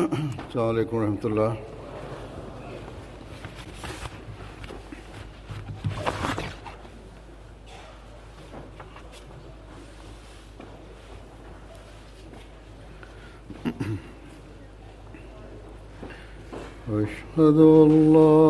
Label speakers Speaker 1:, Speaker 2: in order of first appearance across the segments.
Speaker 1: السلام عليكم ورحمة الله. أشهد لا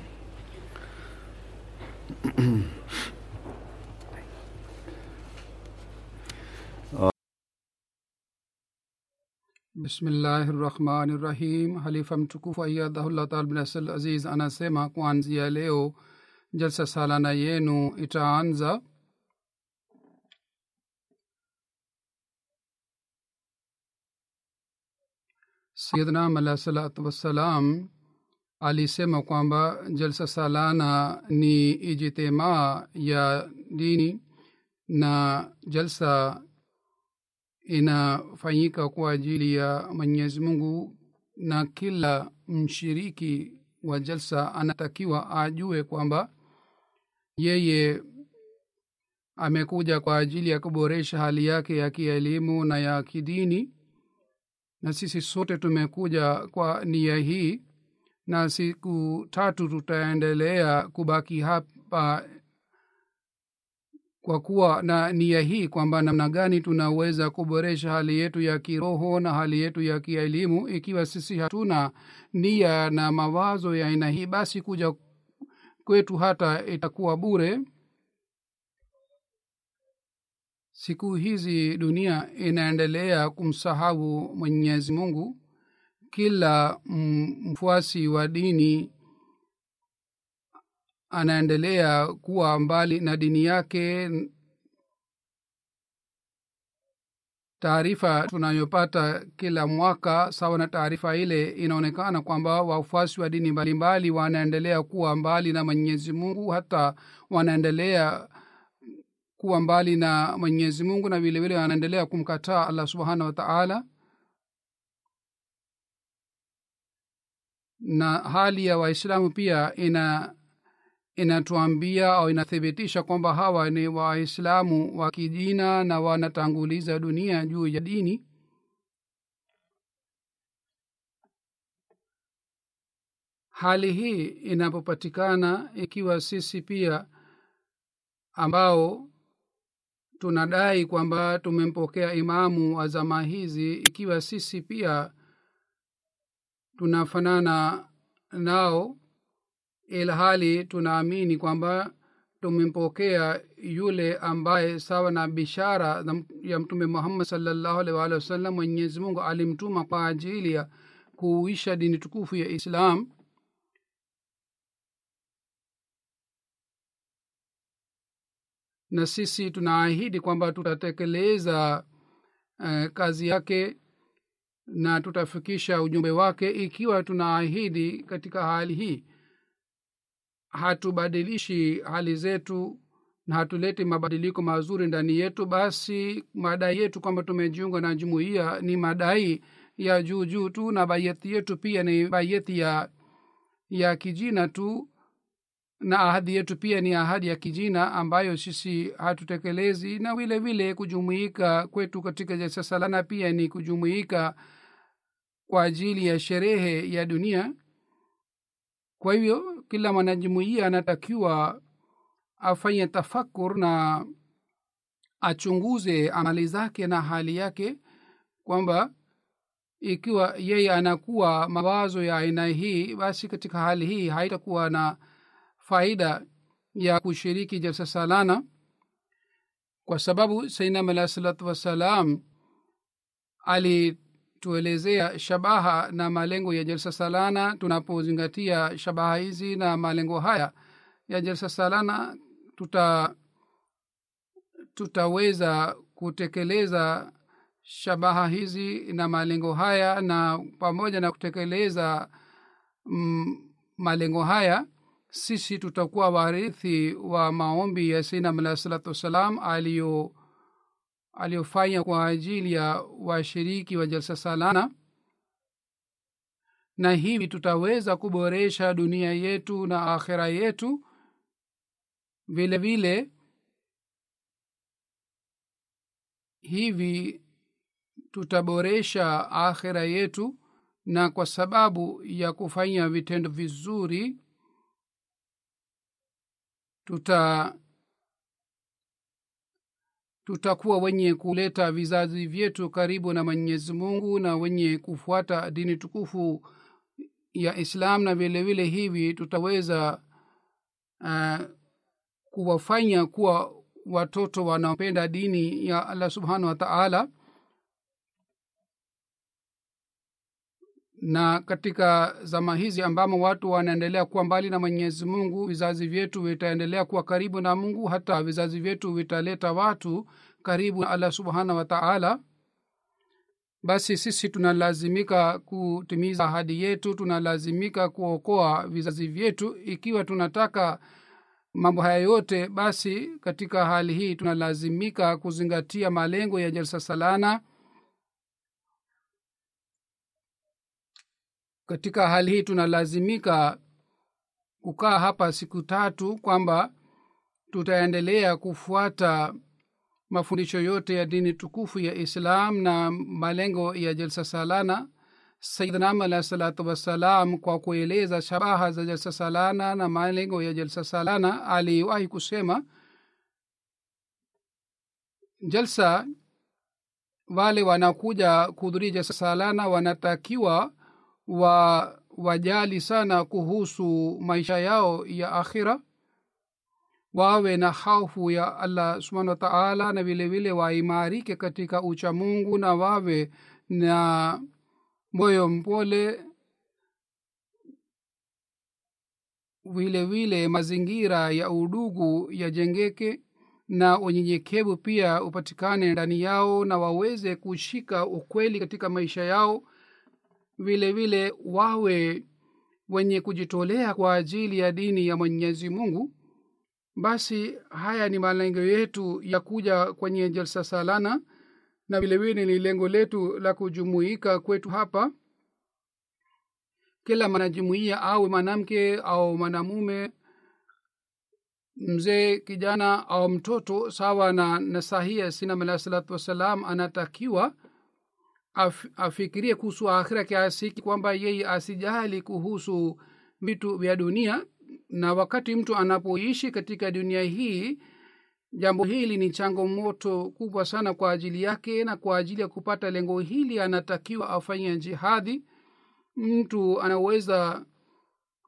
Speaker 2: Bismillahirrahmanirrahim. Halifa mtukufu ayadahullah taala binasl aziz anasema kuanzia leo. Jalsa salana yenu itaanza sayidna alah salatu wassalam alisema kwamba jalsa salana ni ijtimaa ya dini. Na jalsa inafanyika kwa ajili ya mwenyezi mungu na kila mshiriki wa jalsa anatakiwa ajue kwamba yeye amekuja kwa ajili ya kuboresha hali yake ya kielimu na ya kidini. Na sisi sote tumekuja kwa nia hii na siku tatu tutaendelea kubaki hapa kwa kuwa na nia hii kwamba namna gani tunaweza kuboresha hali yetu ya kiroho na hali yetu ya kielimu ikiwa sisi hatuna nia na mawazo ya aina hii basi kuja kwetu hata itakuwa bure. Siku hizi dunia inaendelea kumsahau mwenyezi mungu. Kila mfuasi wa dini anaendelea kuwa mbali na dini yake. Taarifa tunayopata kila mwaka sawa na taarifa ile inaonekana kwamba wafuasi wa dini mbalimbali wanaendelea kuwa mbali na mwenyezi mungu hata wanaendelea kuwa mbali na mwenyezi mungu na vilevile wanaendelea kumkataa allah subhanahu wa taala. Na hali ya waislamu pia ina inatuambia au inathibitisha kwamba hawa ni waislamu wa kijina na wanatanguliza dunia juu ya dini? Hali hii inapopatikana ikiwa sisi pia ambao tunadai kwamba tumempokea imamu wa zama hizi ikiwa sisi pia tunafanana nao ilhali tunaamini kwamba tumempokea yule ambaye sawa na bishara ya mtume muhammad salllahu alih waalihi wasallam mwenyezi mungu alimtuma kwa ajili ya kuuisha dini tukufu ya islam. Na sisi tunaahidi kwamba tutatekeleza uh, kazi yake na tutafikisha ujumbe wake ikiwa tunaahidi katika hali hii hatubadilishi hali zetu na hatuleti mabadiliko mazuri ndani yetu basi madai yetu kwamba tumejiunga na jumuiya ni madai ya juu juu tu na baieti yetu pia ni baieti ya ya kijina tu na ahadi yetu pia ni ahadi ya kijina ambayo sisi hatutekelezi na vile vile kujumuika kwetu katika jasasalana pia ni kujumuika kwa ajili ya sherehe ya dunia. Kwa hivyo kila mwanajumuiya anatakiwa afanye tafakur na achunguze amali zake na hali yake kwamba ikiwa yeye anakuwa mawazo ya aina hii basi katika hali hii haitakuwa na faida ya kushiriki jalsa salana. Kwa sababu sainam alah salatu wassalam alituelezea shabaha na malengo ya jalsa salana tunapozingatia shabaha hizi na malengo haya ya jalsa salana tuta tutaweza kutekeleza shabaha hizi na malengo haya na pamoja na kutekeleza mm, malengo haya sisi tutakuwa warithi wa maombi ya sainam alah salatu wassalam aliyo aliyofanya kwa ajili ya washiriki wa jalsa salana. Na hivi tutaweza kuboresha dunia yetu na akhira yetu. Vile vile hivi tutaboresha akhira yetu na kwa sababu ya kufanya vitendo vizuri tuta tutakuwa wenye kuleta vizazi vyetu karibu na mwenyezi mungu na wenye kufuata dini tukufu ya islam na vile vile hivi tutaweza uh, kuwafanya kuwa watoto wanaopenda dini ya allah subhanahu wa taala na katika zama hizi ambamo watu wanaendelea kuwa mbali na mwenyezi mungu vizazi vyetu vitaendelea kuwa karibu na mungu hata vizazi vyetu vitaleta watu karibu na allah subhanahu wataala basi sisi tunalazimika kutimiza ahadi yetu tunalazimika kuokoa vizazi vyetu. Ikiwa tunataka mambo haya yote basi katika hali hii tunalazimika kuzingatia malengo ya jalsa salana katika hali hii tunalazimika kukaa hapa siku tatu kwamba tutaendelea kufuata mafundisho yote ya dini tukufu ya islam na malengo ya jalsa salana. Sayidnam alahi salatu wassalam kwa kueleza shabaha za jalsa salana na malengo ya jalsa salana aliwahi kusema jalsa wale wanakuja kuhudhuria jalsa salana wanatakiwa wa wajali sana kuhusu maisha yao ya akhira. Wawe na haufu ya allah subhanahu wa taala na vile vile waimarike katika ucha mungu na wawe na moyo mpole. Vile vile mazingira ya udugu yajengeke na unyenyekevu pia upatikane ndani yao na waweze kushika ukweli katika maisha yao vile vile wawe wenye kujitolea kwa ajili ya dini ya mwenyezi mungu basi haya ni malengo yetu ya kuja kwenye jalsa salana na vilevile ni lengo letu la kujumuika kwetu hapa. Kila mwanajumuia awe mwanamke au mwanamume mzee kijana au mtoto sawa na nasahia sinam salatu wassalam anatakiwa af, afikirie kuhusu akhira kiasi kwamba yeye asijali kuhusu vitu vya dunia. Na wakati mtu anapoishi katika dunia hii jambo hili ni changamoto kubwa sana kwa ajili yake na kwa ajili ya kupata lengo hili anatakiwa afanye jihadi. Mtu anaweza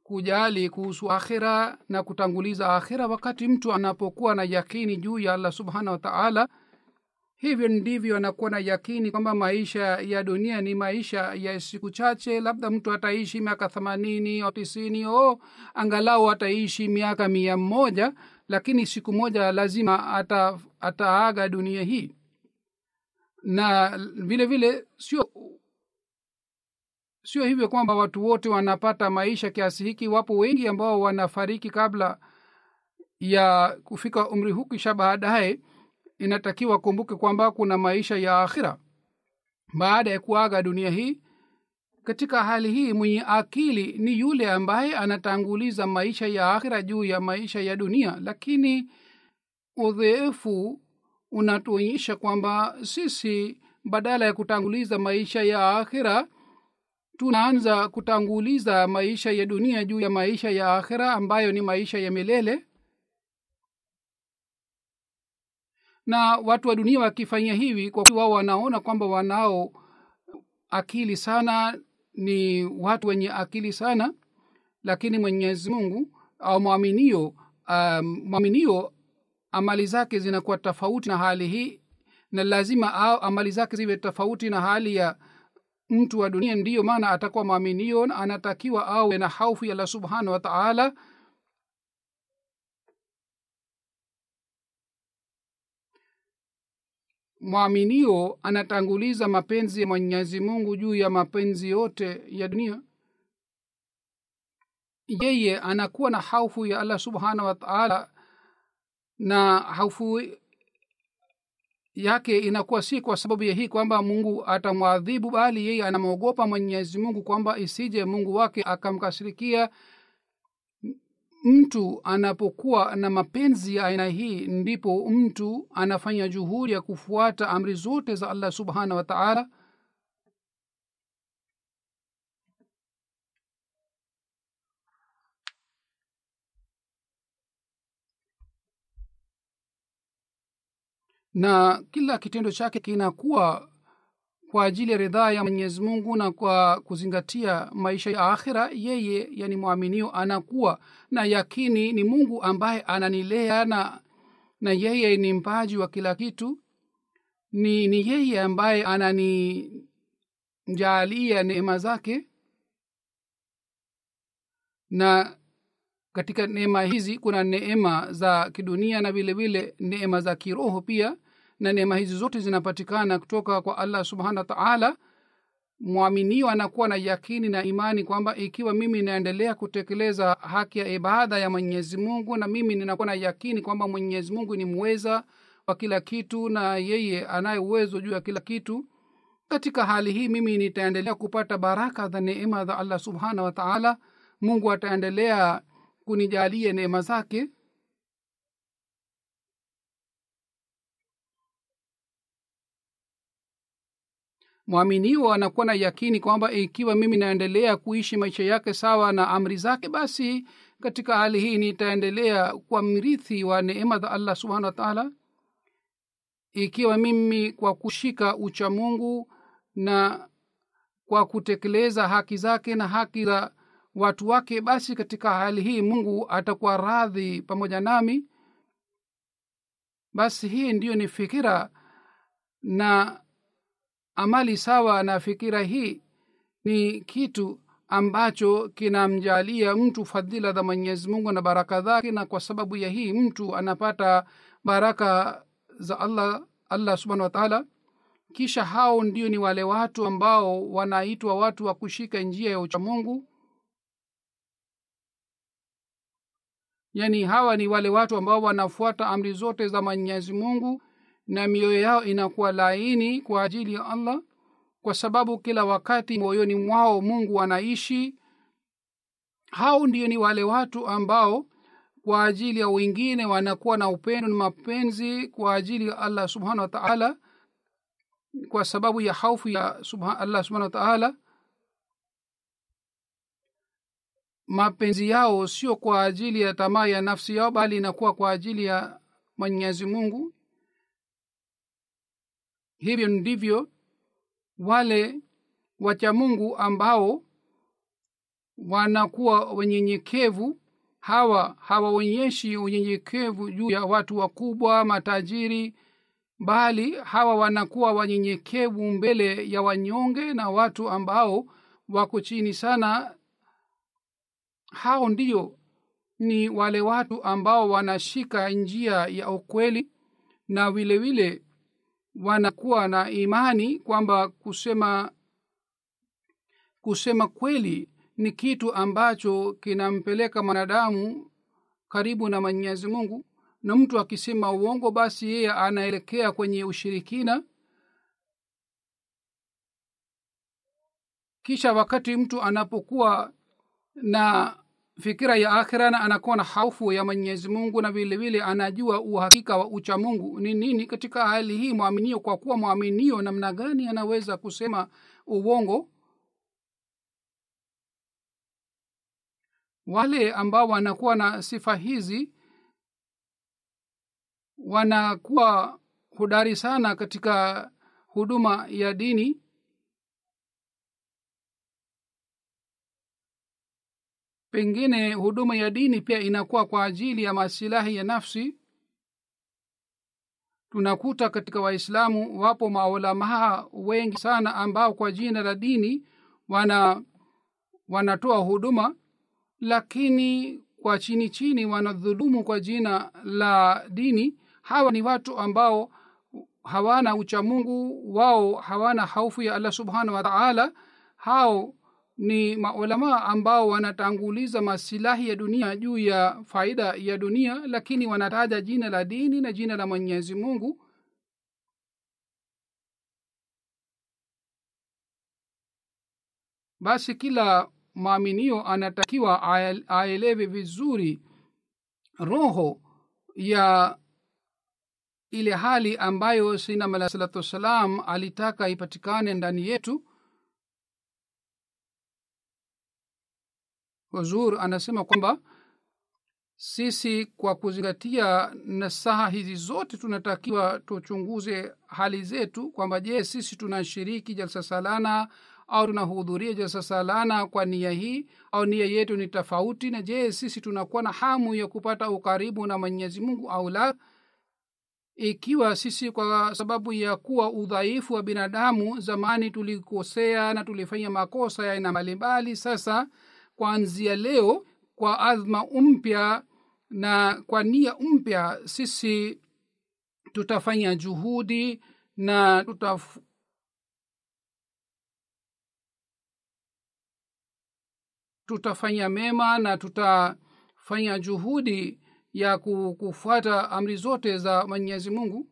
Speaker 2: kujali kuhusu akhira na kutanguliza akhira wakati mtu anapokuwa na yakini juu ya allah subhanahu wa taala hivyo ndivyo anakuwa na yakini kwamba maisha ya dunia ni maisha ya siku chache labda mtu ataishi miaka themanini au tisini o angalau ataishi miaka mia moja lakini siku moja lazima ata, ataaga dunia hii. Na vile vile sio sio hivyo kwamba watu wote wanapata maisha kiasi hiki. Wapo wengi ambao wanafariki kabla ya kufika umri huu kisha baadaye inatakiwa kumbuke kwamba kuna maisha ya akhira. Baada ya kuaga dunia hii katika hali hii mwenye akili ni yule ambaye anatanguliza maisha ya akhira juu ya maisha ya dunia. Lakini udhoefu unatuonyesha kwamba sisi badala ya kutanguliza maisha ya akhira tunaanza kutanguliza maisha ya dunia juu ya maisha ya akhira ambayo ni maisha ya milele na watu wa dunia wakifanya hivi kwa wao wanaona kwamba wanao akili sana ni watu wenye akili sana lakini mwenyezi mungu au mwaminio um, mwaminio amali zake zinakuwa tofauti na hali hii na lazima au amali zake ziwe tofauti na hali ya mtu wa dunia. Ndiyo maana atakuwa mwaminio anatakiwa awe na haufu ya allah subhanahu wa mwaminio anatanguliza mapenzi ya mwenyezi mungu juu ya mapenzi yote ya dunia. Yeye anakuwa na haufu ya allah subhanahu wataala na haufu yake inakuwa si kwa sababu ya hii kwamba mungu atamwadhibu bali yeye anamwogopa mwenyezi mungu kwamba isije mungu wake akamkasirikia mtu anapokuwa na mapenzi ya aina hii ndipo mtu anafanya juhudi ya kufuata amri zote za allah subhanahu wa taala. Na kila kitendo chake kinakuwa kwa ajili ya ridhaa ya mwenyezi mungu na kwa kuzingatia maisha ya akhira yeye yani mwaminio anakuwa na yakini ni mungu ambaye ananilea na na yeye ni mpaji wa kila kitu. Ni ni yeye ambaye ananijaalia neema zake. Na katika neema hizi kuna neema za kidunia na vile vile neema za kiroho pia na neema hizi zote zinapatikana kutoka kwa allah subhanahu wa taala. Mwaminio anakuwa na yakini na imani kwamba ikiwa mimi naendelea kutekeleza haki ya ibada ya mwenyezi mungu na mimi ninakuwa na yakini kwamba mwenyezi mungu ni mweza wa kila kitu na yeye anaye uwezo juu ya kila kitu katika hali hii mimi nitaendelea kupata baraka za neema za allah subhanahu wa taala. Mungu ataendelea kunijalie neema zake mwaminio anakuwa na yakini kwamba ikiwa mimi naendelea kuishi maisha yake sawa na amri zake basi katika hali hii nitaendelea kuwa mrithi wa neema za allah subhanahu wa taala. Ikiwa mimi kwa kushika ucha mungu na kwa kutekeleza haki zake na haki za watu wake basi katika hali hii mungu atakuwa radhi pamoja nami. Basi hii ndiyo ni fikira na amali sawa na fikira hii ni kitu ambacho kinamjalia mtu fadhila za mwenyezi mungu na baraka zake na kwa sababu ya hii mtu anapata baraka za allah allah subhanahu wataala kisha hao ndio ni wale watu ambao wanaitwa watu wa kushika njia ya uchamungu. Yaani hawa ni wale watu ambao wanafuata amri zote za mwenyezi mungu na mioyo yao inakuwa laini kwa ajili ya allah kwa sababu kila wakati moyoni mwao mungu anaishi. Hao ndio ni wale watu ambao kwa ajili ya wengine wanakuwa na upendo na mapenzi kwa ajili ya allah subhanahu wa taala kwa sababu ya haufu ya subha, allah subhanahu wa taala. Mapenzi yao sio kwa ajili ya tamaa ya nafsi yao bali inakuwa kwa ajili ya mwenyezi mungu hivyo ndivyo wale wacha mungu ambao wanakuwa wenyenyekevu hawa hawaonyeshi unyenyekevu juu ya watu wakubwa matajiri bali hawa wanakuwa wanyenyekevu mbele ya wanyonge na watu ambao wako chini sana. Hao ndio ni wale watu ambao wanashika njia ya ukweli na vilevile vile wanakuwa na imani kwamba kusema kusema kweli ni kitu ambacho kinampeleka mwanadamu karibu na mwenyezi mungu. Na mtu akisema uongo basi yeye anaelekea kwenye ushirikina. Kisha wakati mtu anapokuwa na fikira ya akhira na anakuwa na haufu ya mwenyezi mungu na vile vile anajua uhakika wa ucha mungu. Ni nini katika hali hii mwaminio kwa kuwa mwaminio namna gani anaweza kusema uwongo wale ambao wanakuwa na sifa hizi wanakuwa hodari sana katika huduma ya dini pengine huduma ya dini pia inakuwa kwa ajili ya masilahi ya nafsi. Tunakuta katika waislamu wapo maulamaha wengi sana ambao kwa jina la dini wana wanatoa huduma lakini kwa chini chini wanadhulumu kwa jina la dini. Hawa ni watu ambao hawana uchamungu wao hawana haufu ya allah subhanahu wa taala. Hao ni maulamaa ambao wanatanguliza masilahi ya dunia juu ya faida ya dunia lakini wanataja jina la dini na jina la mwenyezi mungu. Basi kila maaminio anatakiwa aelewe vizuri roho ya ile hali ambayo sinam alah salatu wassalam alitaka ipatikane ndani yetu huzur anasema kwamba sisi kwa kuzingatia nasaha hizi zote tunatakiwa tuchunguze hali zetu kwamba je sisi tunashiriki jalsa salana au tunahudhuria jalsa salana kwa nia hii au nia yetu ni tofauti na je sisi tunakuwa na hamu ya kupata ukaribu na mwenyezi mungu au la? Ikiwa sisi kwa sababu ya kuwa udhaifu wa binadamu zamani tulikosea na tulifanya makosa ya aina mbalimbali sasa kuanzia leo kwa adhma mpya na kwa nia mpya sisi tutafanya juhudi na tutaf, tutafanya mema na tutafanya juhudi ya kufuata amri zote za mwenyezi mungu.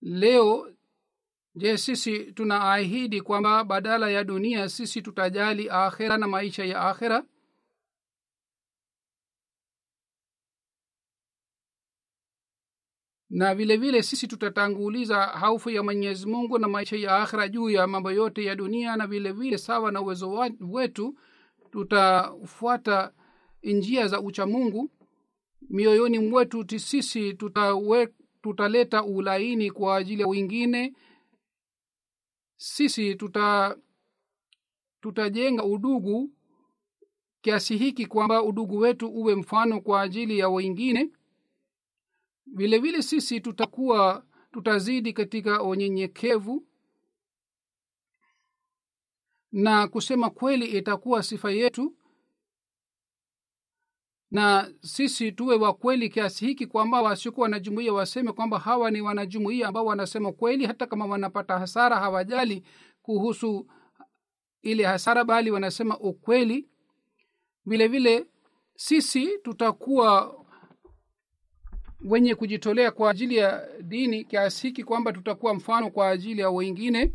Speaker 2: Leo je sisi tunaahidi kwamba badala ya dunia sisi tutajali akhera na maisha ya akhera? Na vile vile sisi tutatanguliza haufu ya mwenyezi mungu na maisha ya akhira juu ya mambo yote ya dunia na vile vile sawa na uwezo wetu tutafuata njia za uchamungu mioyoni mwetu sisi tutawe, tutaleta ulaini kwa ajili ya wengine sisi tuta tutajenga udugu kiasi hiki kwamba udugu wetu uwe mfano kwa ajili ya wengine. Vile vile sisi tutakuwa tutazidi katika unyenyekevu na kusema kweli itakuwa sifa yetu na sisi tuwe wa kweli kiasi hiki kwamba wasiokuwa wanajumuia waseme kwamba hawa ni wanajumuia ambao wanasema kweli hata kama wanapata hasara hawajali kuhusu ile hasara bali wanasema ukweli. Vile vile sisi tutakuwa wenye kujitolea kwa ajili ya dini kiasi hiki kwamba tutakuwa mfano kwa ajili ya wengine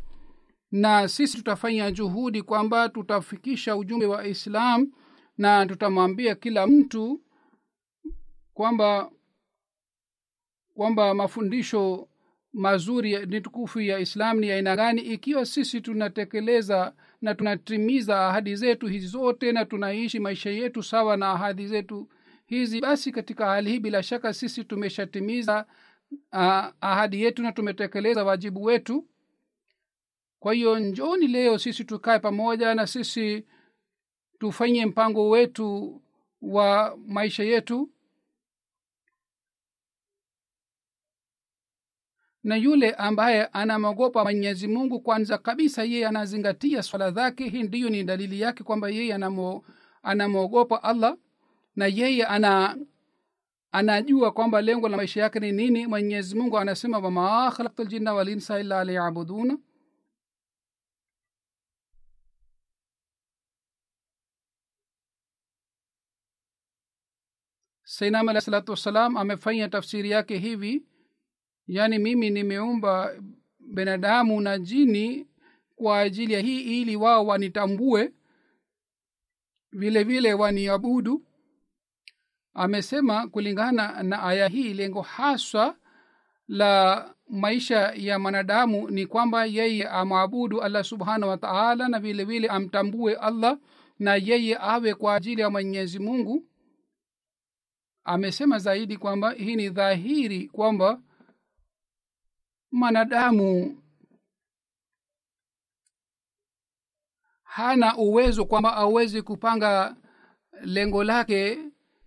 Speaker 2: na sisi tutafanya juhudi kwamba tutafikisha ujumbe wa islam na tutamwambia kila mtu kwamba kwamba mafundisho mazuri ni tukufu ya islam ni aina gani ikiwa sisi tunatekeleza na tunatimiza ahadi zetu hizi zote na tunaishi maisha yetu sawa na ahadi zetu hizi basi katika hali hii bila shaka sisi tumeshatimiza uh, ahadi yetu na tumetekeleza wajibu wetu. Kwa hiyo njoni leo sisi tukae pamoja na sisi tufanye mpango wetu wa maisha yetu. Na yule ambaye anamwogopa mwenyezi mungu kwanza kabisa yeye anazingatia swala zake. Hii ndiyo ni dalili yake kwamba yeye anamwogopa allah na yeye ana anajua kwamba lengo la maisha yake ni nini. Mwenyezi mungu anasema wama khalaktu ljinna walinsa illa liyabuduna sainam alah salatu wassalam amefanya tafsiri yake hivi. Yaani mimi nimeumba binadamu na jini kwa ajili ya hii ili wao wanitambue. Vile vile waniabudu. Amesema kulingana na aya hii lengo haswa la maisha ya mwanadamu ni kwamba yeye amwabudu allah subhanahu wa taala na vile vile amtambue allah na yeye awe kwa ajili ya mwenyezi mungu amesema zaidi kwamba hii ni dhahiri kwamba mwanadamu hana uwezo kwamba awezi kupanga lengo lake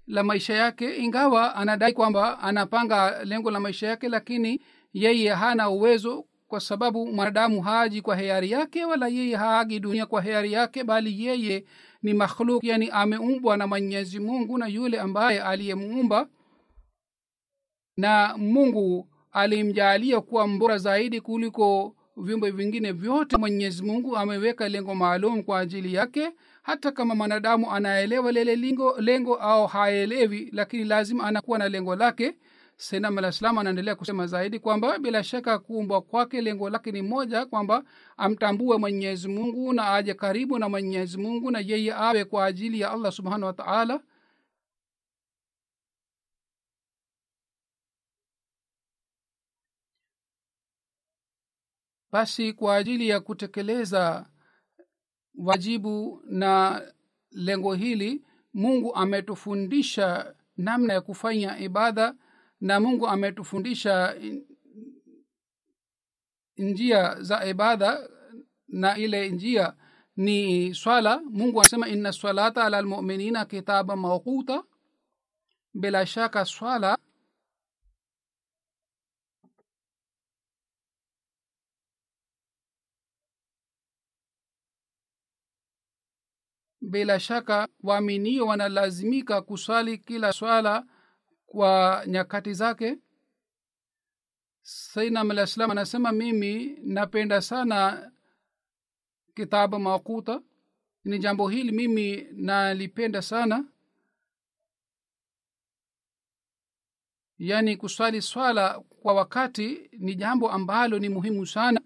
Speaker 2: la maisha yake ingawa anadai kwamba anapanga lengo la maisha yake lakini yeye hana uwezo kwa sababu mwanadamu haji kwa hiari yake wala yeye haagi dunia kwa hiari yake bali yeye ni makhluk yani ameumbwa na mwenyezi mungu na yule ambaye aliyemuumba. Na mungu alimjaalia kuwa mbora zaidi kuliko viumbe vingine vyote. Mwenyezi mungu ameweka lengo maalum kwa ajili yake. Hata kama mwanadamu anaelewa lile lengo, lengo au haelewi lakini lazima anakuwa na lengo lake senam alah salam anaendelea kusema zaidi kwamba bila shaka kuumbwa kwake lengo lake ni moja kwamba amtambue mwenyezi mungu na aje karibu na mwenyezi mungu na yeye awe kwa ajili ya allah subhanahu wa taala. Basi kwa ajili ya kutekeleza wajibu na lengo hili mungu ametufundisha namna ya kufanya ibada na mungu ametufundisha njia za ibada na ile njia ni swala. Mungu anasema ina salata ala lmuminina kitaba mauquta bila shaka swala bila shaka waaminio wanalazimika kusali kila swala kwa nyakati zake? Sainam alah anasema mimi napenda sana kitabu makuta ni jambo hili mimi nalipenda sana. Yaani kuswali swala kwa wakati ni jambo ambalo ni muhimu sana.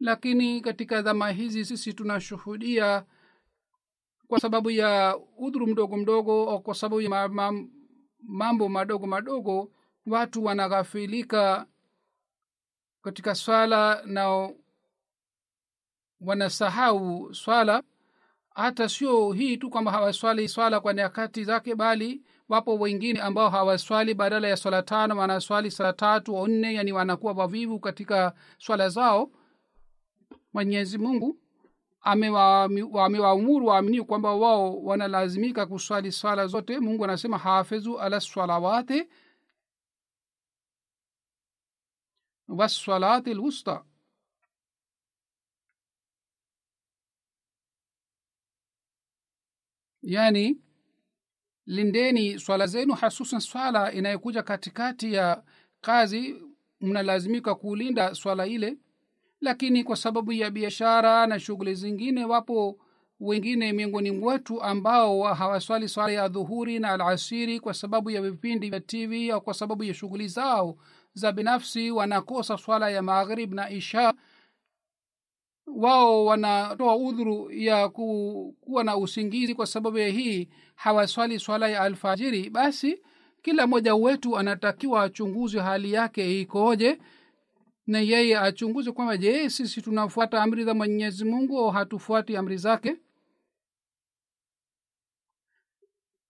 Speaker 2: Lakini katika dhama hizi sisi tunashuhudia kwa sababu ya udhuru mdogo mdogo au kwa sababu ya mambo madogo madogo watu wanaghafilika katika swala na wanasahau swala. Hata sio hii tu kwamba hawaswali swala kwa nyakati zake bali wapo wengine ambao hawaswali badala ya swala tano wanaswali swala tatu au nne yani wanakuwa wavivu katika swala zao. Mwenyezi mungu amewaamuru waamini kwamba wao wanalazimika kuswali swala zote. Mungu anasema hafidhu ala salawati wassalati lwusta. Yani lindeni swala zenu hasusan swala inayokuja katikati ya kazi mnalazimika kulinda swala ile lakini kwa sababu ya biashara na shughuli zingine wapo wengine miongoni mwetu ambao hawaswali swala ya dhuhuri na alasiri kwa sababu ya vipindi vya tv au kwa sababu ya shughuli zao za binafsi wanakosa swala ya maghrib na isha. Wao wanatoa udhuru ya ku, kuwa na usingizi kwa sababu ya hii hawaswali swala ya alfajiri. Basi kila mmoja wetu anatakiwa achunguze hali yake ikoje na yeye achunguze kwamba je sisi tunafuata amri za mwenyezi mungu au hatufuati amri zake?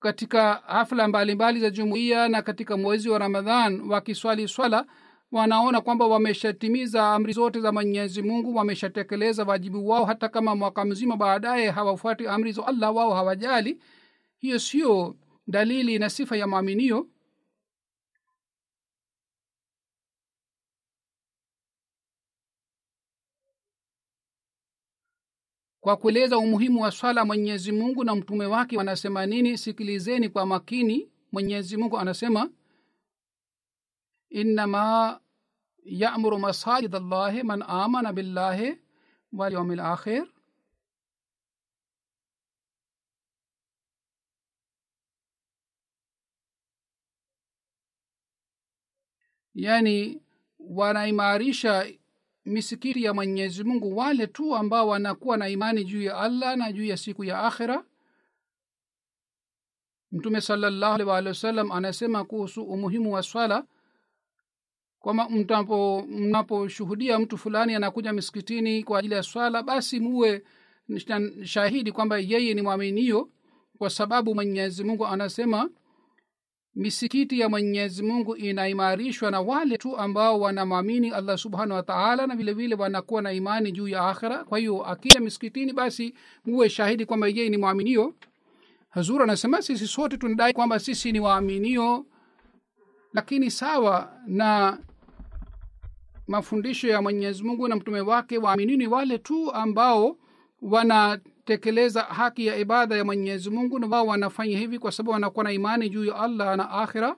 Speaker 2: Katika hafla mbalimbali za jumuiya na katika mwezi wa ramadhan wakiswali swala wanaona kwamba wameshatimiza amri zote za mwenyezi mungu wameshatekeleza wajibu wao hata kama mwaka mzima baadaye hawafuati amri za allah wao hawajali. Hiyo sio dalili na sifa ya mwaminio kwa kueleza umuhimu wa swala mwenyezi mungu na mtume wake wanasema nini? Sikilizeni kwa makini. Mwenyezi mungu anasema innama yamuru masajid allahi man amana billahi walyaumi lakhir yani wanaimarisha misikiti ya mwenyezi mungu wale tu ambao wanakuwa na imani juu ya allah na juu ya siku ya akhira. Mtume salallahu alih waalihi wasallam anasema kuhusu umuhimu wa swala kwamba mnaposhuhudia mtu fulani anakuja misikitini kwa ajili ya swala basi muwe shahidi kwamba yeye ni mwaminio kwa sababu mwenyezi mungu anasema misikiti ya mwenyezi mungu inaimarishwa na wale tu ambao wanamwamini allah subhanahu wataala na vile vile wanakuwa na imani juu ya akhira kwa hiyo akija misikitini basi muwe shahidi kwamba yeye ni mwaminio hazur anasema sisi sote tunadai kwamba sisi ni waaminio. Lakini sawa na mafundisho ya mwenyezi mungu na mtume wake waaminio ni wale tu ambao wanatekeleza haki ya ibada ya mwenyezi mungu na wao wanafanya hivi kwa sababu wanakuwa na imani juu ya allah na akhira.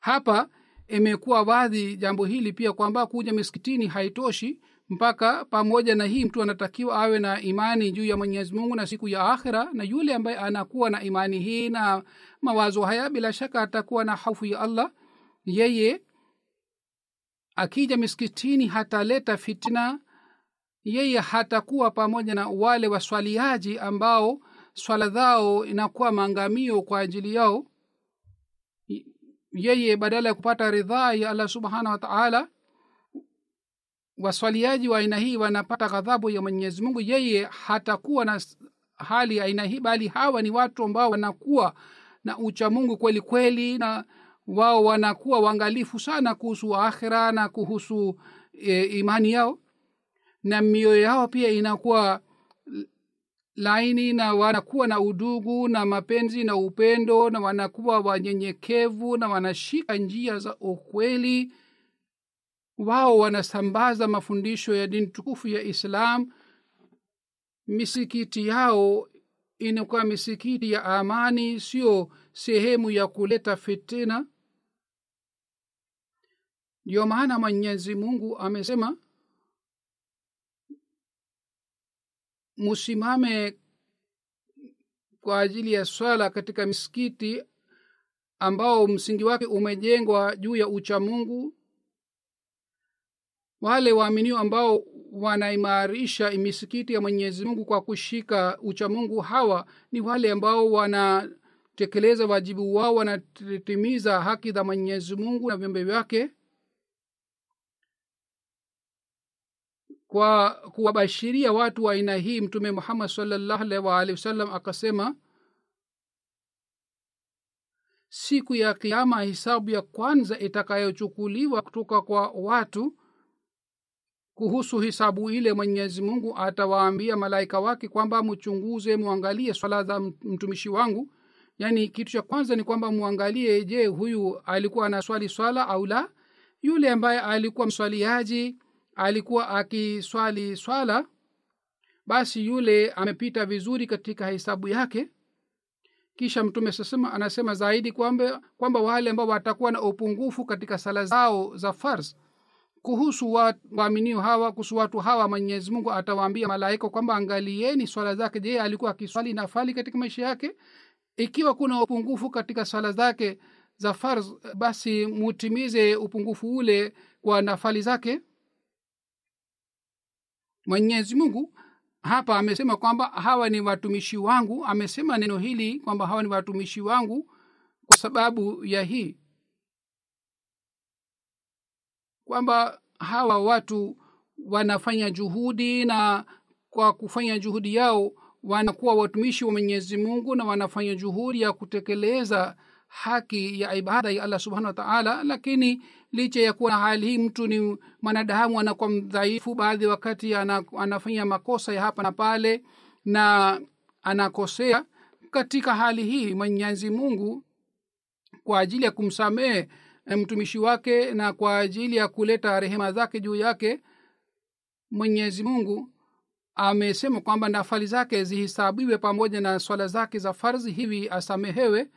Speaker 2: Hapa imekuwa wadhi jambo hili pia kwamba kuja miskitini haitoshi mpaka pamoja na hii mtu anatakiwa awe na imani juu ya mwenyezi mungu na siku ya akhira na yule ambaye anakuwa na imani hii na mawazo haya bila shaka atakuwa na hofu ya allah. Yeye akija miskitini hataleta fitna yeye hatakuwa pamoja na wale waswaliaji ambao swala zao inakuwa maangamio kwa ajili yao. Yeye badala ya kupata ridhaa ya allah subhanahu wa taala waswaliaji wa aina hii wanapata ghadhabu ya mwenyezi mungu. Yeye hatakuwa na hali aina hii bali hawa ni watu ambao wanakuwa na uchamungu kweli kweli na wao wanakuwa wangalifu sana kuhusu akhira na kuhusu e, imani yao na mioyo yao pia inakuwa laini na wanakuwa na udugu na mapenzi na upendo na wanakuwa wanyenyekevu na wanashika njia za ukweli. Wao wanasambaza mafundisho ya dini tukufu ya islam. Misikiti yao inakuwa misikiti ya amani sio sehemu ya kuleta fitina. Ndio maana mwenyezi mungu amesema musimame kwa ajili ya swala katika misikiti ambao msingi wake umejengwa juu ya uchamungu wale waaminio ambao wanaimarisha misikiti ya mwenyezi mungu kwa kushika uchamungu hawa ni wale ambao wanatekeleza wajibu wao wanatimiza haki za mwenyezi mungu na viumbe vyake kwa kuwabashiria watu wa aina hii mtume muhammad salllahu waalihi wasallam akasema siku ya kiama hisabu ya kwanza itakayochukuliwa kutoka kwa watu kuhusu hisabu ile mwenyezi mungu atawaambia malaika wake kwamba mchunguze mwangalie swala za mtumishi wangu. Yaani kitu cha kwanza ni kwamba mwangalie je huyu alikuwa anaswali swala au la? Yule ambaye alikuwa mswaliaji alikuwa akiswali swala basi yule amepita vizuri katika hesabu yake. Kisha mtume sasema anasema zaidi kwamba kwamba wale ambao watakuwa na upungufu katika sala zao za fars kuhusu waaminio hawa kuhusu watu hawa mwenyezi mungu atawaambia malaika kwamba angalieni swala zake. Je alikuwa akiswali nafali katika maisha yake? Ikiwa kuna upungufu katika swala zake za farz basi mutimize upungufu ule kwa nafali zake mwenyezi mungu hapa amesema kwamba hawa ni watumishi wangu. Amesema neno hili kwamba hawa ni watumishi wangu kwa sababu ya hii. Kwamba hawa watu wanafanya juhudi na kwa kufanya juhudi yao wanakuwa watumishi wa mwenyezi mungu na wanafanya juhudi ya kutekeleza haki ya ibada ya allah subhanahu wataala lakini licha ya kuwa na hali hii mtu ni mwanadamu anakuwa mdhaifu baadhi wakati anafanya makosa ya hapa na pale na anakosea. Katika hali hii mwenyezi mungu kwa ajili ya kumsamehe mtumishi wake na kwa ajili ya kuleta rehema zake juu yake mwenyezi mungu amesema kwamba nafali zake zihisabiwe pamoja na swala zake za farzi hivi asamehewe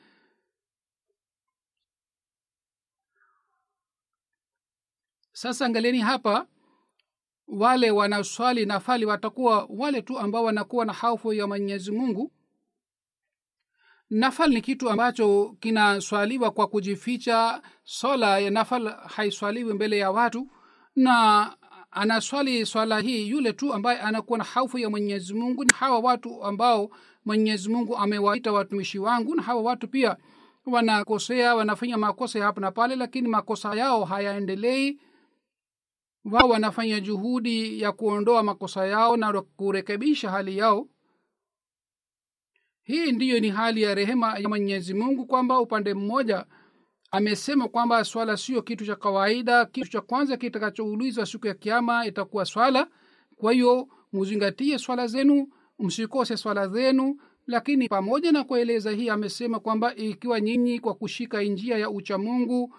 Speaker 2: sasa angalieni hapa wale wanaswali nafali watakuwa wale tu ambao wanakuwa na haufu ya mwenyezi mungu. Nafal ni kitu ambacho kinaswaliwa kwa kujificha. Swala ya nafal haiswaliwi mbele ya watu na anaswali swala hii yule tu ambaye anakuwa na haufu ya mwenyezi mungu. Ni hawa watu ambao mwenyezi mungu amewaita watumishi wangu na hawa watu pia wanakosea wanafanya makosa hapa na pale lakini makosa yao hayaendelei wao wanafanya juhudi ya kuondoa makosa yao na kurekebisha hali yao. Hii ndiyo ni hali ya rehema ya mwenyezi mungu kwamba upande mmoja amesema kwamba swala sio kitu cha kawaida kitu cha kwanza kitakachoulizwa siku ya kiama itakuwa swala. Kwa hiyo muzingatie swala zenu msikose swala zenu lakini pamoja na kueleza hii amesema kwamba ikiwa nyinyi kwa kushika njia ya uchamungu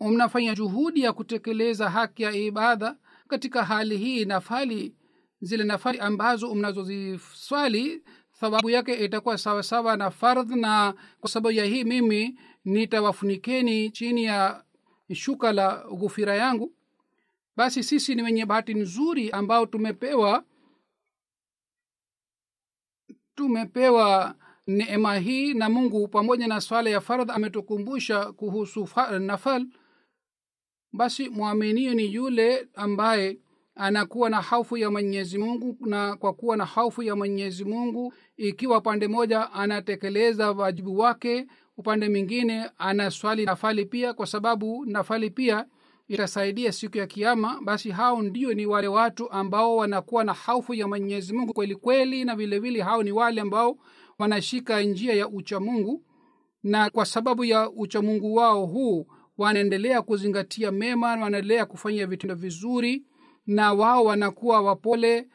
Speaker 2: mnafanya juhudi ya kutekeleza haki ya ibada katika hali hii nafali zile nafali ambazo mnazoziswali thawabu yake itakuwa sawasawa na fardh na kwa sababu ya hii mimi nitawafunikeni chini ya shuka la ghufira yangu. Basi sisi ni wenye bahati nzuri ambao tumepewa tumepewa neema hii na mungu pamoja na swala ya fardh ametukumbusha kuhusu nafal basi mwaminio ni yule ambaye anakuwa na haufu ya mwenyezi mungu na kwa kuwa na haufu ya mwenyezi mungu ikiwa pande moja anatekeleza wajibu wake upande mwingine anaswali nafali pia kwa sababu nafali pia itasaidia siku ya kiama basi hao ndio ni wale watu ambao wanakuwa na haufu ya mwenyezi mungu kweli kweli na vilevile hao ni wale ambao wanashika njia ya uchamungu na kwa sababu ya uchamungu wao huu wanaendelea kuzingatia mema wanaendelea kufanya vitendo vizuri na wao wanakuwa wapole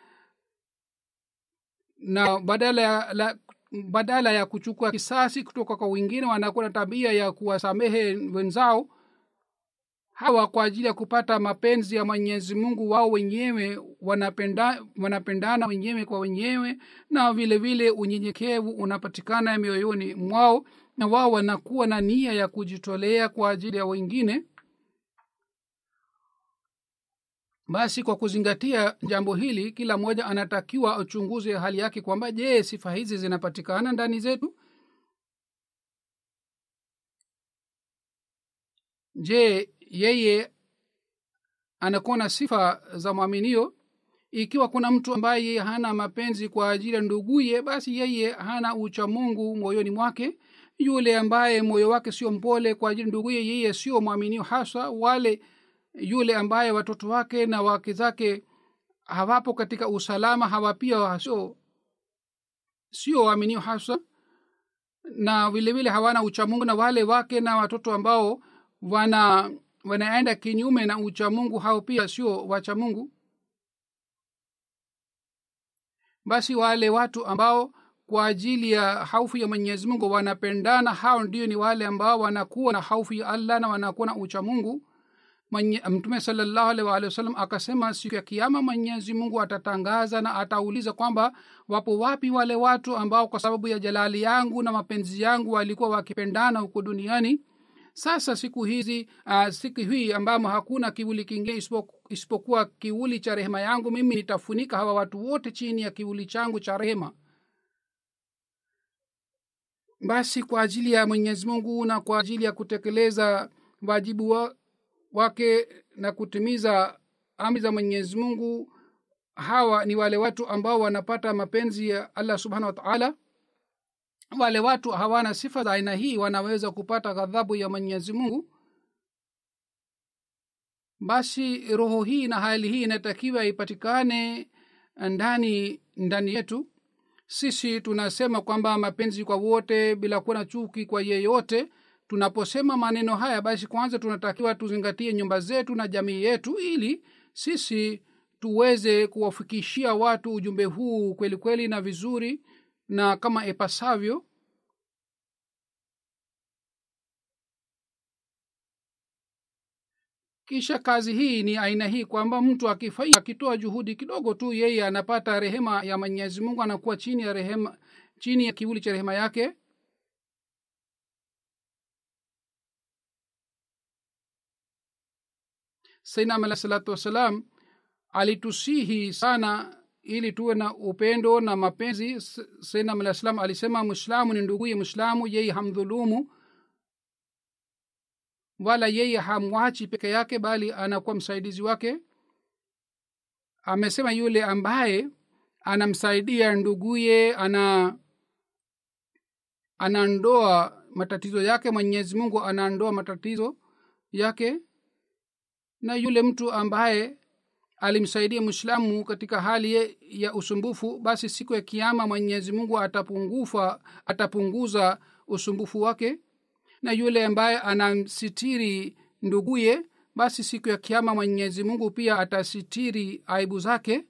Speaker 2: na badala ya, la, badala ya kuchukua kisasi kutoka kwa wengine wanakuwa na tabia ya kuwasamehe wenzao. Hawa kwa ajili ya kupata mapenzi ya mwenyezi mungu wao wenyewe wanapenda, wanapendana wenyewe kwa wenyewe na vile vile unyenyekevu unapatikana mioyoni mwao na wao wanakuwa na nia ya kujitolea kwa ajili ya wengine basi kwa kuzingatia jambo hili kila mmoja anatakiwa achunguze hali yake kwamba je sifa hizi zinapatikana ndani zetu? Je yeye anakuwa na sifa za mwaminio? Ikiwa kuna mtu ambaye hana mapenzi kwa ajili ya nduguye basi yeye hana ucha mungu moyoni mwake yule ambaye moyo wake sio mpole kwa ajili nduguye yeye sio mwaminio haswa. Wale yule ambaye watoto wake na wake zake hawapo katika usalama hawapia sio sio waaminio haswa. Na vilevile hawana uchamungu na wale wake na watoto ambao wana wanaenda kinyume na uchamungu hao pia sio wachamungu. Basi wale watu ambao kwa ajili ya haufu ya mwenyezi mungu. Wanapendana hao ndio ni wale ambao wanakuwa na haufu ya allah na wanakuwa na uchamungu mtume salllahu alehi waalihi wasallam akasema siku ya kiama mwenyezi mungu atatangaza na atauliza kwamba wapo wapi wale watu ambao kwa sababu ya jalali yangu na mapenzi yangu walikuwa wakipendana huko duniani. Sasa siku hizi uh, siku hii ambamo hakuna kivuli kingine isipokuwa kiuli cha rehema yangu mimi nitafunika hawa watu wote chini ya kiuli changu cha rehema basi kwa ajili ya mwenyezi mungu na kwa ajili ya kutekeleza wajibu wa, wake na kutimiza amri za mwenyezi mungu hawa ni wale watu ambao wanapata mapenzi ya allah subhanahu wataala wale watu hawana sifa za aina hii wanaweza kupata ghadhabu ya mwenyezi mungu. Basi roho hii na hali hii inatakiwa ipatikane ndani ndani yetu sisi tunasema kwamba mapenzi kwa wote bila kuwa na chuki kwa yeyote. Tunaposema maneno haya basi kwanza tunatakiwa tuzingatie nyumba zetu na jamii yetu ili sisi tuweze kuwafikishia watu ujumbe huu kweli kweli na vizuri na kama ipasavyo kisha kazi hii ni aina hii kwamba mtu akifanya akitoa juhudi kidogo tu yeye anapata rehema ya mwenyezi mungu anakuwa chini ya rehema chini ya kivuli cha rehema yake. Sainam alah salatu wassalam alitusihi sana ili tuwe na upendo na mapenzi. Sainam alah salam alisema mwislamu ni nduguye mwislamu yeye hamdhulumu wala yeye hamwachi peke yake bali anakuwa msaidizi wake? Amesema yule ambaye anamsaidia nduguye ana anaondoa matatizo yake mwenyezi mungu anaondoa matatizo yake. Na yule mtu ambaye alimsaidia mwislamu katika hali ya usumbufu basi siku ya kiama mwenyezi mungu atapungufa atapunguza usumbufu wake na yule ambaye anamsitiri nduguye basi siku ya kiama mwenyezi mungu pia atasitiri aibu zake.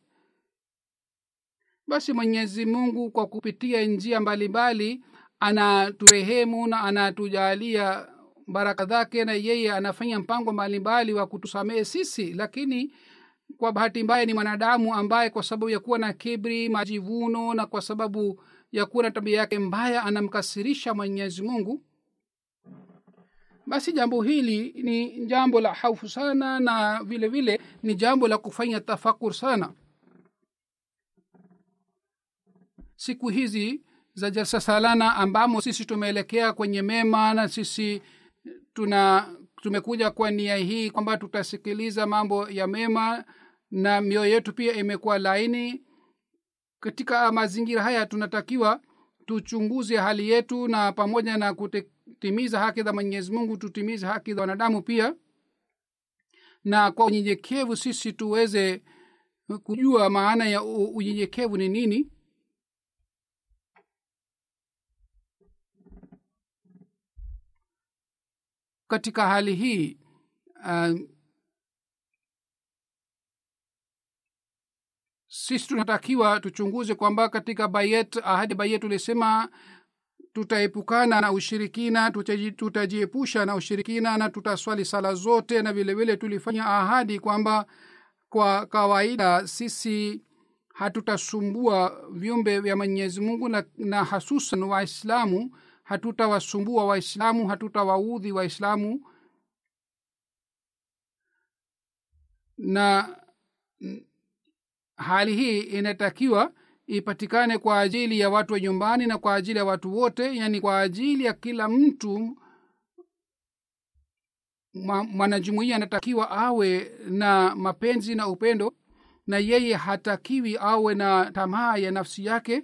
Speaker 2: Basi mwenyezi mungu kwa kupitia njia mbalimbali anaturehemu na anatujalia baraka zake na yeye anafanya mpango mbalimbali wa kutusamehe sisi. Lakini kwa bahati mbaya ni mwanadamu ambaye kwa sababu ya kuwa na kibri majivuno na kwa sababu ya kuwa na tabia yake mbaya anamkasirisha mwenyezi mungu basi jambo hili ni jambo la haufu sana na vile vile ni jambo la kufanya tafakur sana. Siku hizi za jalsa salana ambamo sisi tumeelekea kwenye mema na sisi tuna tumekuja kwa nia hii kwamba tutasikiliza mambo ya mema na mioyo yetu pia imekuwa laini. Katika mazingira haya tunatakiwa tuchunguze hali yetu na pamoja na kutimiza haki za mwenyezi mungu tutimize haki za wanadamu pia. Na kwa unyenyekevu sisi tuweze kujua maana ya unyenyekevu ni nini. Katika hali hii uh, sisi tunatakiwa tuchunguze kwamba katika bayet ahadi bayet tulisema tutaepukana na ushirikina tutajiepusha na ushirikina na tutaswali sala zote na vile vile tulifanya ahadi kwamba kwa kawaida sisi hatutasumbua viumbe vya mwenyezi mungu na, na hasusan waislamu hatutawasumbua waislamu hatutawaudhi waislamu na hali hii inatakiwa ipatikane kwa ajili ya watu wa nyumbani na kwa ajili ya watu wote yani kwa ajili ya kila mtu mwanajumuia anatakiwa awe na mapenzi na upendo na yeye hatakiwi awe na tamaa ya nafsi yake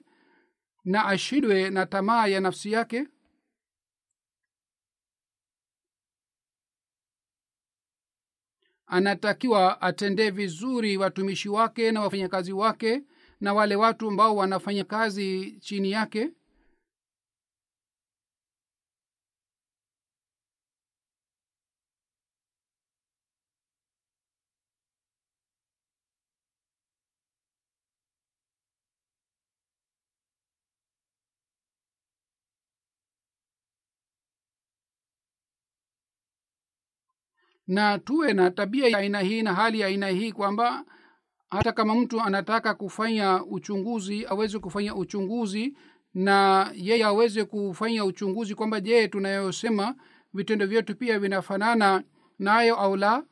Speaker 2: na ashindwe na tamaa ya nafsi yake. Anatakiwa atendee vizuri watumishi wake na wafanyakazi wake na wale watu ambao wanafanya kazi chini yake? Na tuwe na tabia ya aina hii na hali ya aina hii kwamba hata kama mtu anataka kufanya uchunguzi aweze kufanya uchunguzi na yeye aweze kufanya uchunguzi kwamba je tunayosema vitendo vyetu pia vinafanana nayo au la?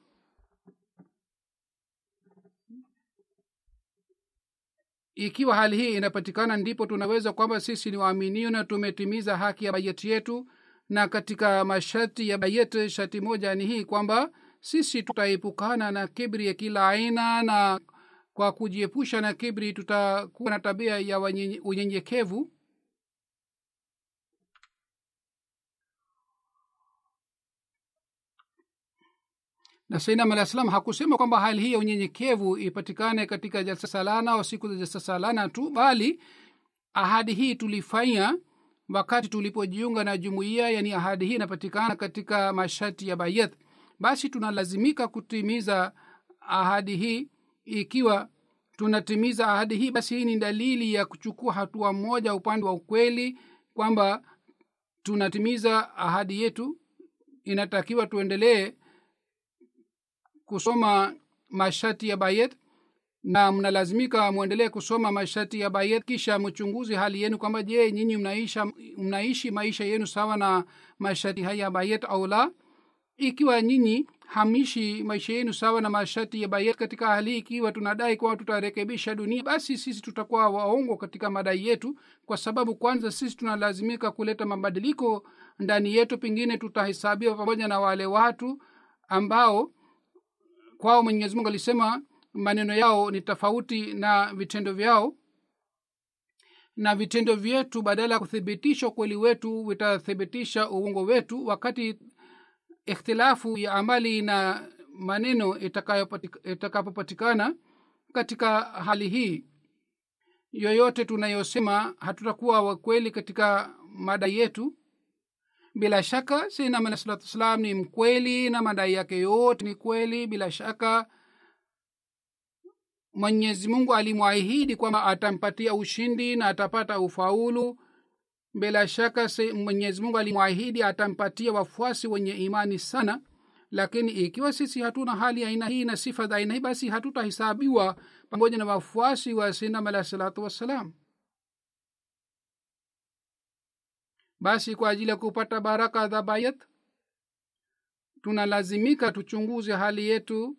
Speaker 2: Ikiwa hali hii inapatikana ndipo tunaweza kwamba sisi ni waaminio na tumetimiza haki ya bayeti yetu. Na katika masharti ya bayet sharti moja ni hii kwamba sisi tutaepukana na kibri ya kila aina na kwa kujiepusha na kibri tutakuwa na tabia ya unyenyekevu. Na sainam alah salam hakusema kwamba hali hii ya unyenyekevu ipatikane katika jalsa salana au siku za jalsa salana tu bali ahadi hii tulifanya wakati tulipojiunga na jumuiya yani ahadi hii inapatikana katika masharti ya bayat basi tunalazimika kutimiza ahadi hii ikiwa tunatimiza ahadi hii basi hii ni dalili ya kuchukua hatua moja upande wa ukweli kwamba tunatimiza ahadi yetu. Inatakiwa tuendelee kusoma masharti ya bayet na mnalazimika mwendelee kusoma masharti ya bayet kisha mchunguzi hali yenu kwamba je nyinyi mnaisha mnaishi maisha yenu sawa na masharti haya ya bayet au la? Ikiwa nyinyi hamishi maisha yenu sawa na masharti ya bayet katika hali ikiwa tunadai kwamba tutarekebisha dunia basi sisi tutakuwa waongo katika madai yetu kwa sababu kwanza sisi tunalazimika kuleta mabadiliko ndani yetu pengine tutahesabiwa pamoja na wale watu ambao kwao mwenyezi mungu alisema maneno yao ni tofauti na vitendo vyao. Na vitendo vyetu badala ya kuthibitisha ukweli wetu vitathibitisha uongo wetu. Wakati ikhtilafu ya amali na maneno itakapopatikana katika hali hii. Yoyote tunayosema hatutakuwa wakweli katika madai yetu. Bila shaka alah salatu wasalam ni mkweli na madai yake yote ni kweli. Bila shaka mwenyezi mungu alimwahidi kwamba atampatia ushindi na atapata ufaulu bila shaka mwenyezi mungu alimwahidi atampatia wafuasi wenye imani sana lakini ikiwa sisi hatuna hali aina hii na sifa za aina hii basi hatutahesabiwa pamoja na wafuasi wa sinam alah salatu wassalam. Basi kwa ajili ya kupata baraka za bayat tunalazimika tuchunguze hali yetu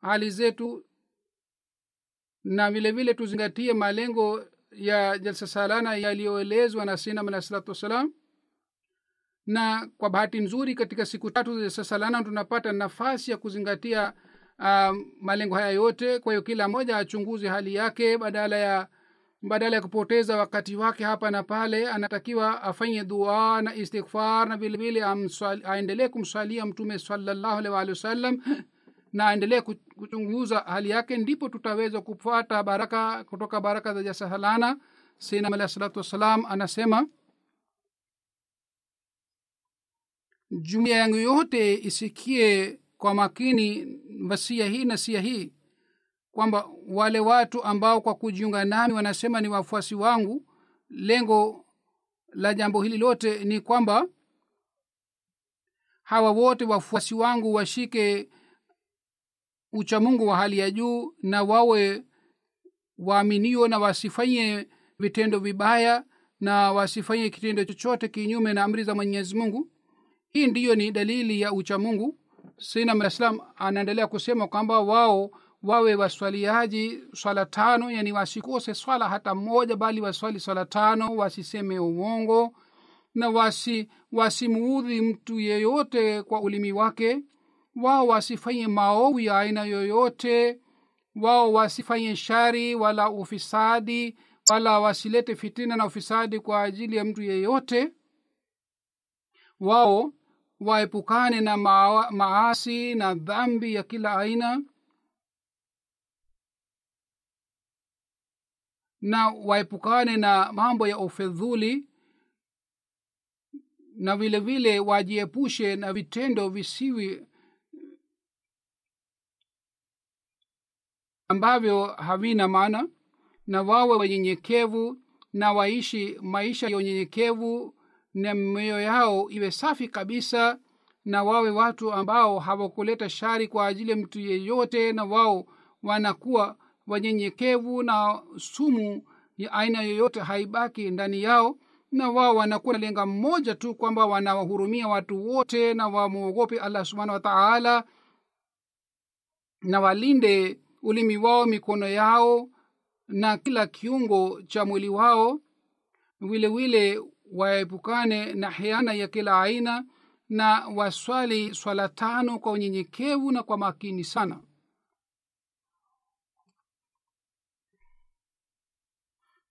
Speaker 2: hali zetu na vile vile tuzingatie malengo ya jalsa salana yaliyoelezwa na sinam alah salatu wassalam. Na kwa bahati nzuri katika siku tatu za jalsa salana tunapata nafasi ya kuzingatia uh, malengo haya yote. Kwa hiyo kila mmoja achunguze hali yake badala ya badala ya kupoteza wakati wake hapa na pale. Anatakiwa afanye dua na istighfar na vilevile aendelee kumswalia mtume salallahu alaihi waalihi wasallam na aendelee kuchunguza hali yake ndipo tutaweza kupata baraka kutoka baraka za jasahalana. Sinam alahi salatu wassalam anasema jumuiya yangu yote isikie kwa makini wasia hii nasia hii kwamba wale watu ambao kwa kujiunga nami wanasema ni wafuasi wangu lengo la jambo hili lote ni kwamba hawa wote wafuasi wangu washike uchamungu wa hali ya juu na wawe waaminio na wasifanye vitendo vibaya na wasifanye kitendo chochote kinyume na amri za mwenyezi mungu. Hii ndiyo ni dalili ya uchamungu. Islam anaendelea kusema kwamba wao wawe waswaliaji swala tano yani wasikose swala hata mmoja bali waswali swala tano wasiseme uongo na wasi wasimuudhi mtu yeyote kwa ulimi wake wao wasifanye maovu ya aina yoyote wao wasifanye shari wala ufisadi wala wasilete fitina na ufisadi kwa ajili ya mtu yeyote. Wao waepukane na maa, maasi na dhambi ya kila aina. Na waepukane na mambo ya ufedhuli na vile vile wajiepushe na vitendo visiwi ambavyo havina maana na wawe wanyenyekevu na waishi maisha ya unyenyekevu na mioyo yao iwe safi kabisa na wawe watu ambao hawakuleta shari kwa ajili ya mtu yeyote na wao wanakuwa wanyenyekevu na sumu ya aina yoyote haibaki ndani yao na wao wanakuwa na lenga mmoja tu kwamba wanawahurumia watu wote na wamwogope allah subhanahu wa taala na walinde ulimi wao mikono yao na kila kiungo cha mwili wao vile waepukane na hiana ya kila aina na waswali swala tano kwa unyenyekevu na kwa makini sana.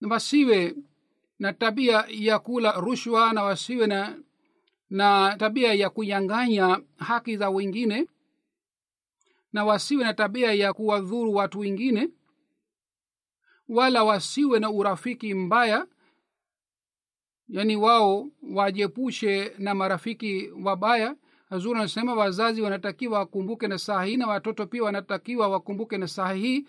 Speaker 2: Na wasiwe na tabia ya kula rushwa na wasiwe na na tabia ya kunyang'anya haki za wengine na wasiwe na tabia ya kuwadhuru watu wengine wala wasiwe na urafiki mbaya yaani wao wajiepushe na marafiki wabaya. Hazur anasema wazazi wanatakiwa wakumbuke na saa hii na watoto pia wanatakiwa wakumbuke na saa hii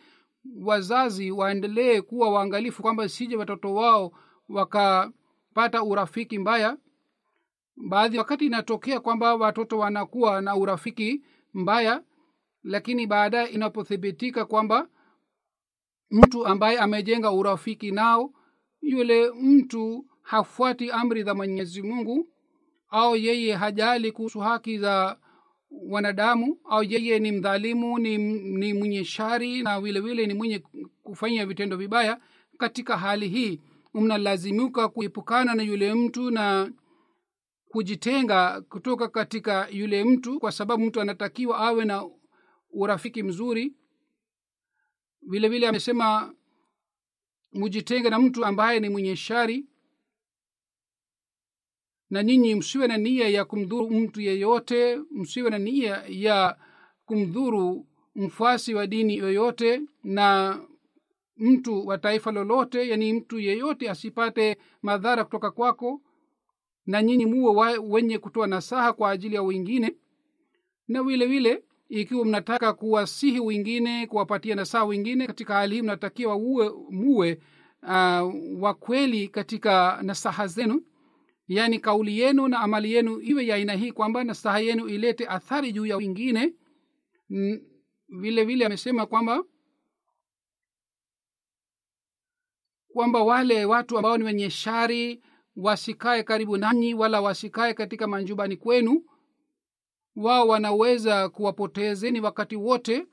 Speaker 2: wazazi waendelee kuwa waangalifu kwamba sije watoto wao wakapata urafiki mbaya. Baadhi wakati inatokea kwamba watoto wanakuwa na urafiki mbaya lakini baadaye inapothibitika kwamba mtu ambaye amejenga urafiki nao yule mtu hafuati amri za mwenyezi mungu au yeye hajali kuhusu haki za wanadamu au yeye ni mdhalimu ni, ni mwenye shari na vile vile ni mwenye kufanya vitendo vibaya katika hali hii mnalazimika kuepukana na yule mtu na kujitenga kutoka katika yule mtu kwa sababu mtu anatakiwa awe na urafiki mzuri. Vile vile amesema mujitenge na mtu ambaye ni mwenye shari. Na nyinyi msiwe na nia ya kumdhuru mtu yeyote msiwe na nia ya kumdhuru mfuasi wa dini yoyote na mtu wa taifa lolote yani mtu yeyote asipate madhara kutoka kwako. Na nyinyi muwe wenye kutoa nasaha kwa ajili ya wengine. Na vile vile ikiwa mnataka kuwasihi wengine kuwapatia nasaha wengine katika hali hii mnatakiwa uwe muwe uh, wa kweli katika nasaha zenu. Yaani kauli yenu na amali yenu iwe ya aina hii kwamba nasaha yenu ilete athari juu ya wengine. Vile vile amesema kwamba kwamba wale watu ambao ni wenye shari wasikae karibu nanyi wala wasikae katika manjubani kwenu wao wanaweza kuwapotezeni wakati wote.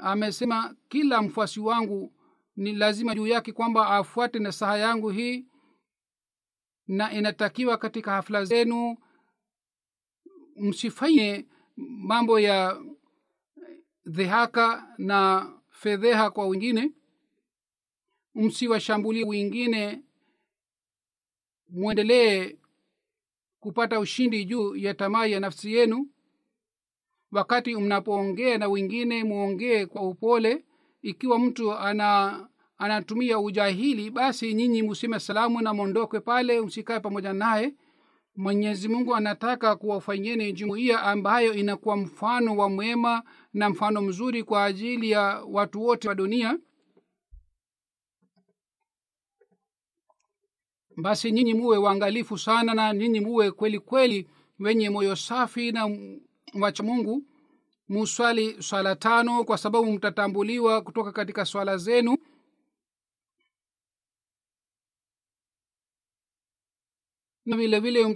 Speaker 2: Amesema kila mfuasi wangu ni lazima juu yake kwamba afuate nasaha yangu hii na inatakiwa katika hafla zenu. Msifanye mambo ya dhihaka na fedheha kwa wengine. Msiwashambulie wengine. Mwendelee kupata ushindi juu ya tamaa ya nafsi yenu? Wakati mnapoongea na wengine mwongee kwa upole. Ikiwa mtu ana anatumia ujahili basi nyinyi musime salamu na mwondoke pale msikae pamoja naye. Mwenyezi mungu anataka kuwafanyeni jumuiya ambayo inakuwa mfano wa mwema na mfano mzuri kwa ajili ya watu wote wa dunia basi nyinyi muwe waangalifu sana na nyinyi muwe kweli kweli wenye moyo safi na wacha mungu. Muswali swala tano kwa sababu mtatambuliwa kutoka katika swala zenu. Na vile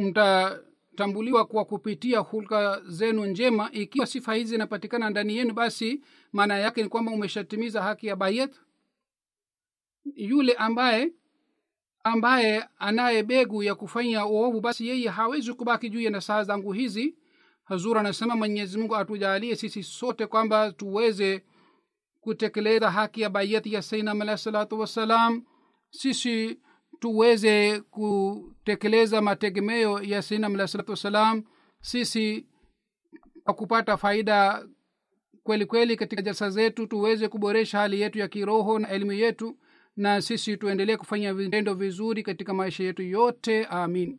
Speaker 2: mtatambuliwa kwa kupitia hulka zenu njema. Ikiwa sifa hizi zinapatikana ndani yenu basi maana yake ni kwamba umeshatimiza haki ya bayet yule ambaye ambaye anaye begu ya kufanya uovu basi yeye hawezi kubaki juu ya nasaha zangu hizi. Hazur anasema mwenyezi mungu atujalie sisi sote kwamba tuweze kutekeleza haki ya bayati ya sainam alahi salatu wassalam. Sisi tuweze kutekeleza mategemeo ya sainam alahi salatu wassalam. Sisi kwa kupata faida kweli kweli katika jalsa zetu tuweze kuboresha hali yetu ya kiroho na elimu yetu na sisi tuendelee kufanya vitendo vizuri katika maisha yetu yote. Amin